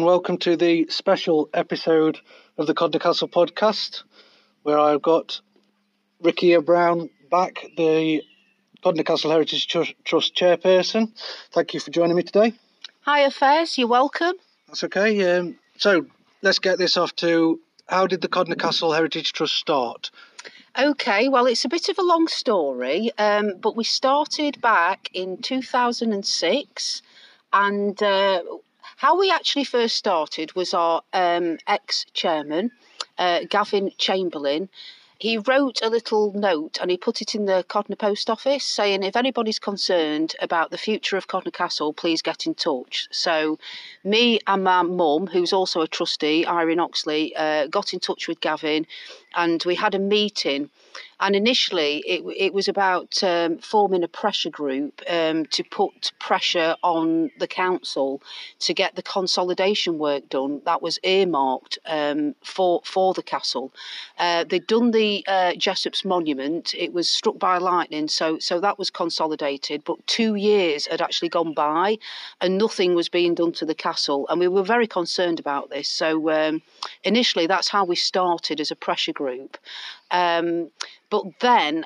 and welcome to the special episode of the Codnor Castle podcast, where I've got Ricky Brown back, the Codnor Castle Heritage Trust chairperson. Thank you for joining me today. Hi, Affairs. You're welcome. That's okay. Um, so let's get this off to how did the Codnor Castle Heritage Trust start? Okay, well, it's a bit of a long story, um, but we started back in 2006, and uh, how we actually first started was our um, ex chairman, uh, Gavin Chamberlain he wrote a little note and he put it in the Codnor Post Office saying, if anybody's concerned about the future of Codnor Castle, please get in touch. So, me and my mum, who's also a trustee, Irene Oxley, uh, got in touch with Gavin and we had a meeting and initially, it, it was about um, forming a pressure group um, to put pressure on the council to get the consolidation work done that was earmarked um, for for the castle. Uh, they'd done the uh, Jessop's monument; it was struck by lightning, so so that was consolidated. But two years had actually gone by, and nothing was being done to the castle, and we were very concerned about this. So um, initially, that's how we started as a pressure group. Um, but then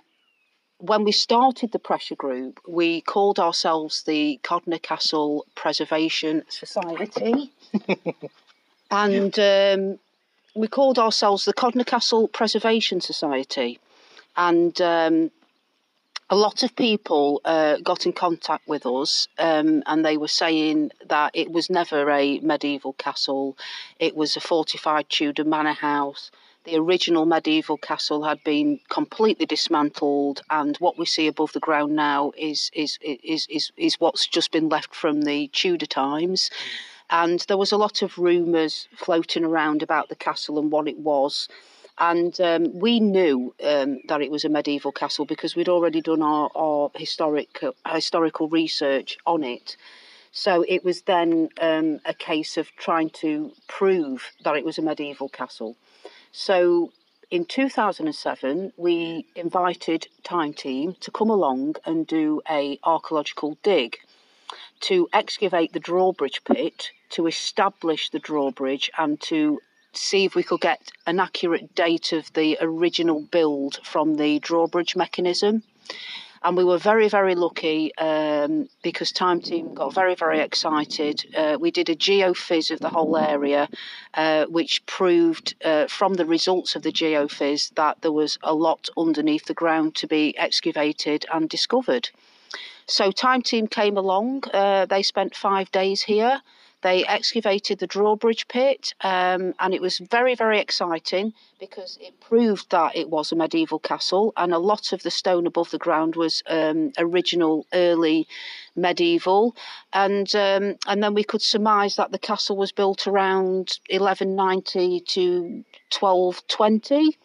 when we started the pressure group, we called ourselves the Codnor Castle Preservation Society. and um, we called ourselves the Codnor Castle Preservation Society. And um, a lot of people uh, got in contact with us um, and they were saying that it was never a medieval castle, it was a fortified Tudor manor house the original medieval castle had been completely dismantled, and what we see above the ground now is is is is, is what's just been left from the Tudor times. Mm. And there was a lot of rumours floating around about the castle and what it was. And um, we knew um, that it was a medieval castle because we'd already done our, our historic uh, historical research on it. So it was then um, a case of trying to prove that it was a medieval castle. So in 2007, we invited Time Team to come along and do a archaeological dig to excavate the drawbridge pit, to establish the drawbridge, and to see if we could get an accurate date of the original build from the drawbridge mechanism and we were very, very lucky um, because Time Team got very, very excited. Uh, we did a geophys of the whole area, uh, which proved uh, from the results of the geophys that there was a lot underneath the ground to be excavated and discovered. So Time Team came along. Uh, they spent five days here. They excavated the drawbridge pit, um, and it was very, very exciting because it proved that it was a medieval castle, and a lot of the stone above the ground was um, original, early medieval, and um, and then we could surmise that the castle was built around 1190 to 1220.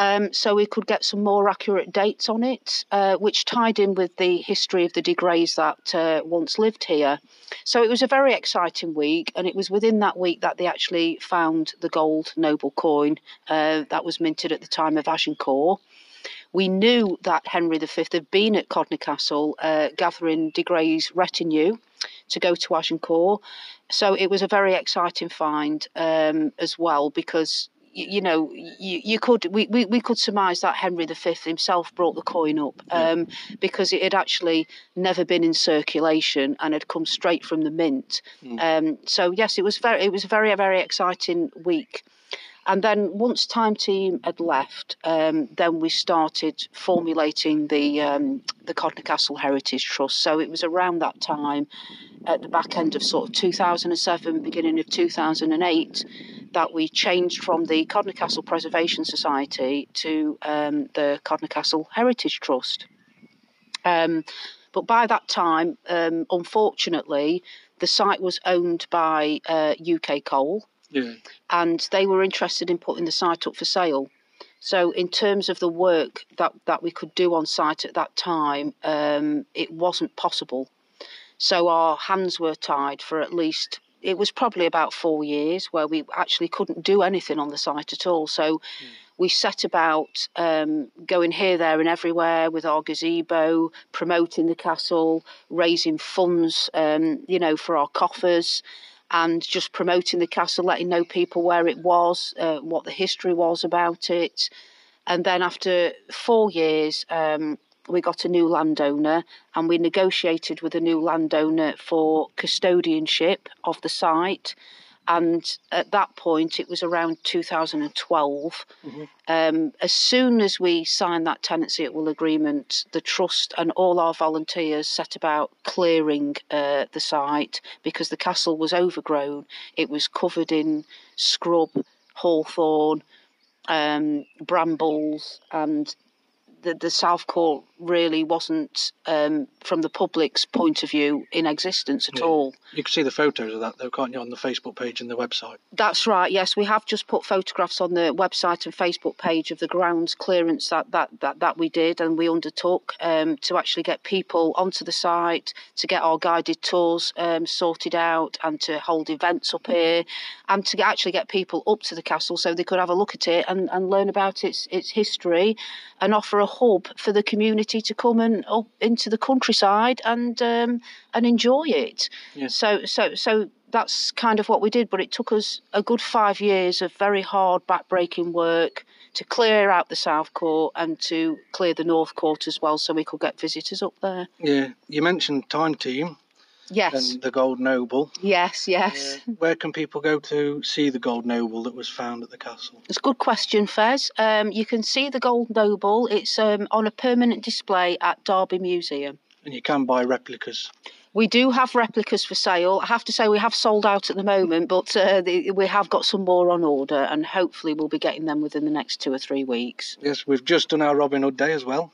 Um, so we could get some more accurate dates on it, uh, which tied in with the history of the De Greys that uh, once lived here. So it was a very exciting week, and it was within that week that they actually found the gold noble coin uh, that was minted at the time of Agincourt. We knew that Henry V had been at Codnor Castle uh, gathering De Grey's retinue to go to Agincourt. So it was a very exciting find um, as well because you, know, you, you could we, we, we could surmise that Henry V himself brought the coin up um, yeah. because it had actually never been in circulation and had come straight from the mint. Mm. Um, so yes, it was very it was a very very exciting week. And then once Time Team had left, um, then we started formulating the um, the Codnor Castle Heritage Trust. So it was around that time, at the back end of sort of 2007, beginning of 2008 that we changed from the Codnor Castle Preservation Society to um, the Codnor Castle Heritage Trust. Um, but by that time, um, unfortunately, the site was owned by uh, UK Coal, yeah. and they were interested in putting the site up for sale. So, in terms of the work that, that we could do on site at that time, um, it wasn't possible. So, our hands were tied for at least it was probably about four years where we actually couldn't do anything on the site at all. So mm. we set about um, going here, there, and everywhere with our gazebo, promoting the castle, raising funds, um, you know, for our coffers. and just promoting the castle, letting know people where it was, uh, what the history was about it. And then after four years, um, we got a new landowner and we negotiated with a new landowner for custodianship of the site. And at that point, it was around 2012. Mm-hmm. Um, as soon as we signed that tenancy at will agreement, the trust and all our volunteers set about clearing uh, the site because the castle was overgrown. It was covered in scrub, hawthorn, um, brambles, and the, the South Court really wasn't, um, from the public's point of view, in existence at yeah. all. You can see the photos of that, though, can't you, on the Facebook page and the website? That's right. Yes, we have just put photographs on the website and Facebook page of the grounds clearance that that that, that we did and we undertook um, to actually get people onto the site, to get our guided tours um, sorted out, and to hold events up here, and to actually get people up to the castle so they could have a look at it and, and learn about its its history, and offer a hub for the community to come and up into the countryside and um, and enjoy it. Yeah. So so so that's kind of what we did. But it took us a good five years of very hard backbreaking work to clear out the south court and to clear the north court as well, so we could get visitors up there. Yeah, you mentioned Time Team. Yes. And the Gold Noble. Yes, yes. Uh, where can people go to see the Gold Noble that was found at the castle? It's a good question, Fez. Um, you can see the Gold Noble. It's um, on a permanent display at Derby Museum. And you can buy replicas. We do have replicas for sale. I have to say we have sold out at the moment, but uh, the, we have got some more on order, and hopefully we'll be getting them within the next two or three weeks. Yes, we've just done our Robin Hood Day as well.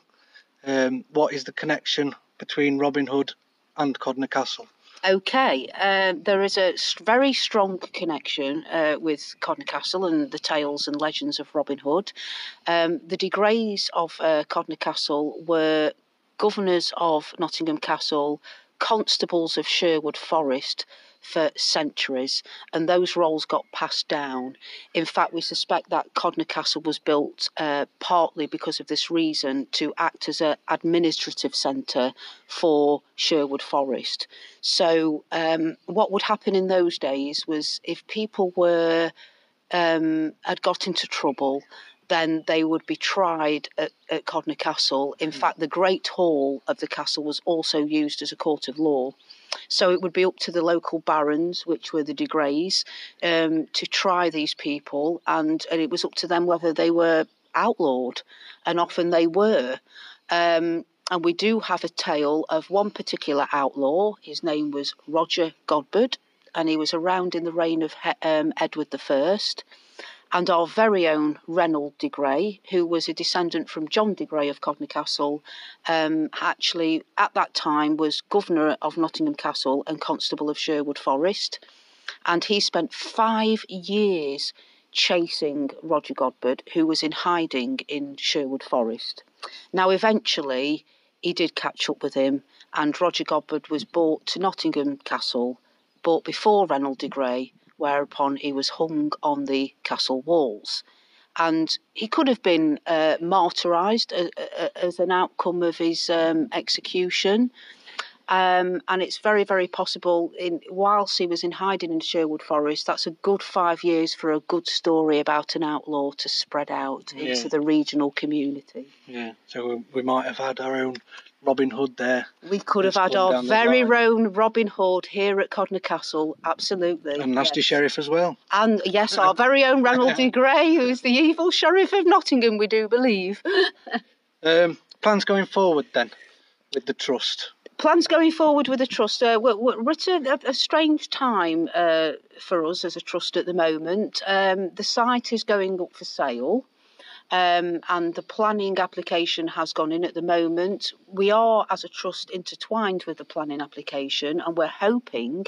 Um, what is the connection between Robin Hood and Codnor Castle? Okay, uh, there is a very strong connection uh, with Codnor Castle and the tales and legends of Robin Hood. Um, the De Greys of uh, Codnor Castle were governors of Nottingham Castle, constables of Sherwood Forest, for centuries, and those roles got passed down. In fact, we suspect that Codnor Castle was built uh, partly because of this reason to act as an administrative centre for Sherwood Forest. So, um, what would happen in those days was if people were um, had got into trouble then they would be tried at, at Codnor Castle. In mm. fact, the Great Hall of the castle was also used as a court of law. So it would be up to the local barons, which were the De Greys, um, to try these people, and, and it was up to them whether they were outlawed, and often they were. Um, and we do have a tale of one particular outlaw. His name was Roger Godberd, and he was around in the reign of um, Edward I and our very own Reynold de Grey, who was a descendant from John de Grey of Codnor Castle, um, actually at that time was governor of Nottingham Castle and constable of Sherwood Forest. And he spent five years chasing Roger Godberd, who was in hiding in Sherwood Forest. Now, eventually, he did catch up with him, and Roger Godberd was brought to Nottingham Castle, brought before Reynold de Grey, whereupon he was hung on the castle walls. And he could have been uh, martyrized as, as, an outcome of his um, execution. Um, and it's very, very possible, in, whilst he was in hiding in Sherwood Forest, that's a good five years for a good story about an outlaw to spread out yeah. into the regional community. Yeah, so we might have had our own Robin Hood there. We could have had our very own Robin Hood here at Codnor Castle, absolutely. And Nasty yes. Sheriff as well. And yes, our very own Reynold de Grey, who's the evil Sheriff of Nottingham, we do believe. um, plans going forward then with the trust? Plans going forward with the trust. Uh, we're, we're at a, a strange time uh, for us as a trust at the moment. Um, the site is going up for sale. Um, and the planning application has gone in at the moment. We are, as a trust, intertwined with the planning application, and we're hoping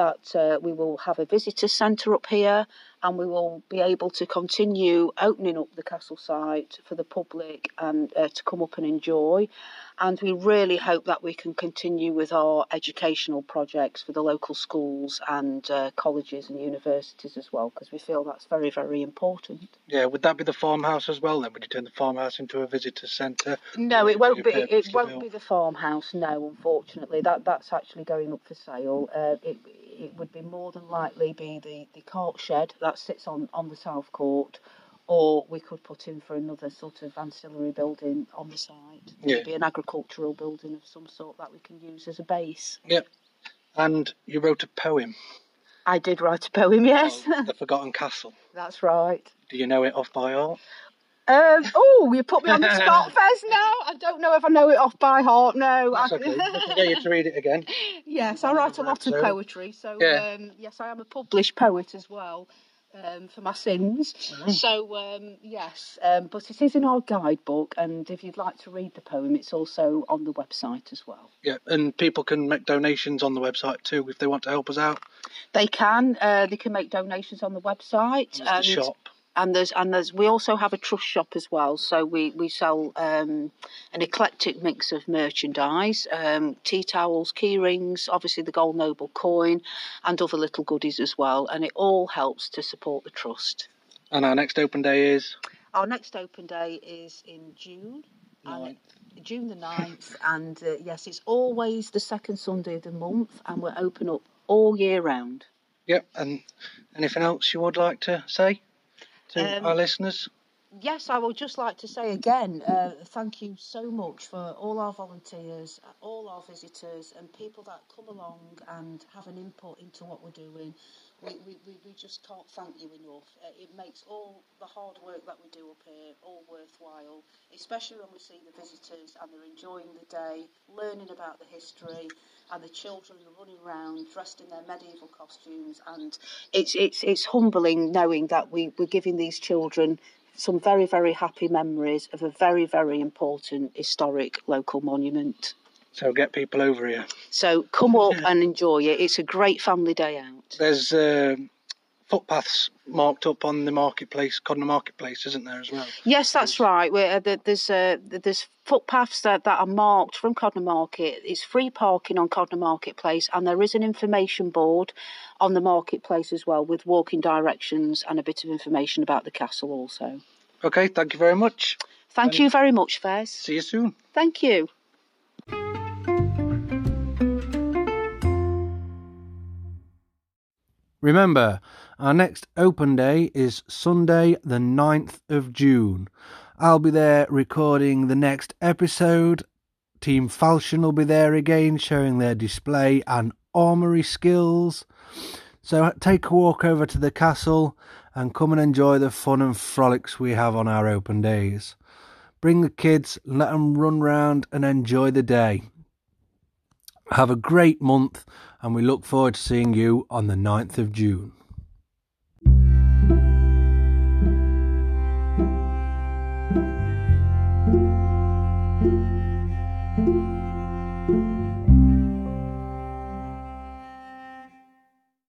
that uh, we will have a visitor centre up here and we will be able to continue opening up the castle site for the public and uh, to come up and enjoy. And we really hope that we can continue with our educational projects for the local schools and uh, colleges and universities as well, because we feel that's very, very important. Yeah, would that be the farmhouse as well then? Would you turn the farmhouse into a visitor centre? No, it won't be. It won't be the farmhouse. No, unfortunately, that that's actually going up for sale. Uh, it, it would be more than likely be the, the cart shed that sits on, on the south court, or we could put in for another sort of ancillary building on the side. Yeah. Maybe an agricultural building of some sort that we can use as a base. Yep. And you wrote a poem, I did write a poem, yes. called The Forgotten Castle. That's right. Do you know it off by heart? Um, oh, you put me on the spot, Fez. Now I don't know if I know it off by heart. No, That's I- okay. Can get you to read it again. yes, I write a lot of poetry. So Yeah. um, yes, I am a published poet as well. Um, for my sins. Mm-hmm. So um, yes, um, but it is in our guidebook, and if you'd like to read the poem, it's also on the website as well. Yeah, and people can make donations on the website too if they want to help us out. They can. Uh, they can make donations on the website. There's the shop. And there's and there's we also have a trust shop as well. So we we sell um, an eclectic mix of merchandise um, tea towels key rings obviously the gold noble coin and other little goodies as well. And it all helps to support the trust. And our next open day is? Our next open day is in june. And June the 9th, and uh, yes, it's always the second Sunday of the month, and we're open up all year round. Yep. And anything else you would like to say to Um, our listeners? Yes, I would just like to say again, uh, thank you so much for all our volunteers, all our visitors, and people that come along and have an input into what we're doing. We, we, we, just can't thank you enough. Uh, it makes all the hard work that we do up here all worthwhile, especially when we see the visitors and they're enjoying the day, learning about the history, and the children are running around dressed in their medieval costumes. And it's it's it's humbling knowing that we we're giving these children some very, very happy memories of a very, very important historic local monument. So get people over here. So come up and enjoy it. It's a great family day out. There's uh, footpaths marked up on the marketplace, Codnor Marketplace, isn't there as well? Yes, that's right. We're, uh, there's uh, there's footpaths that, that are marked from Codnor Market. It's free parking on Codnor Marketplace, and there is an information board on the marketplace as well with walking directions and a bit of information about the castle also. Okay, thank you very much. Thank you very much, Fez. See you soon. Thank you. Remember, our next open day is Sunday, the 9th of June. I'll be there recording the next episode. Team Falchion will be there again, showing their display and armoury skills. So uh, take a walk over to the castle and come and enjoy the fun and frolics we have on our open days. Bring the kids, let them run round and enjoy the day. Have a great month, and we look forward to seeing you on the 9th of June.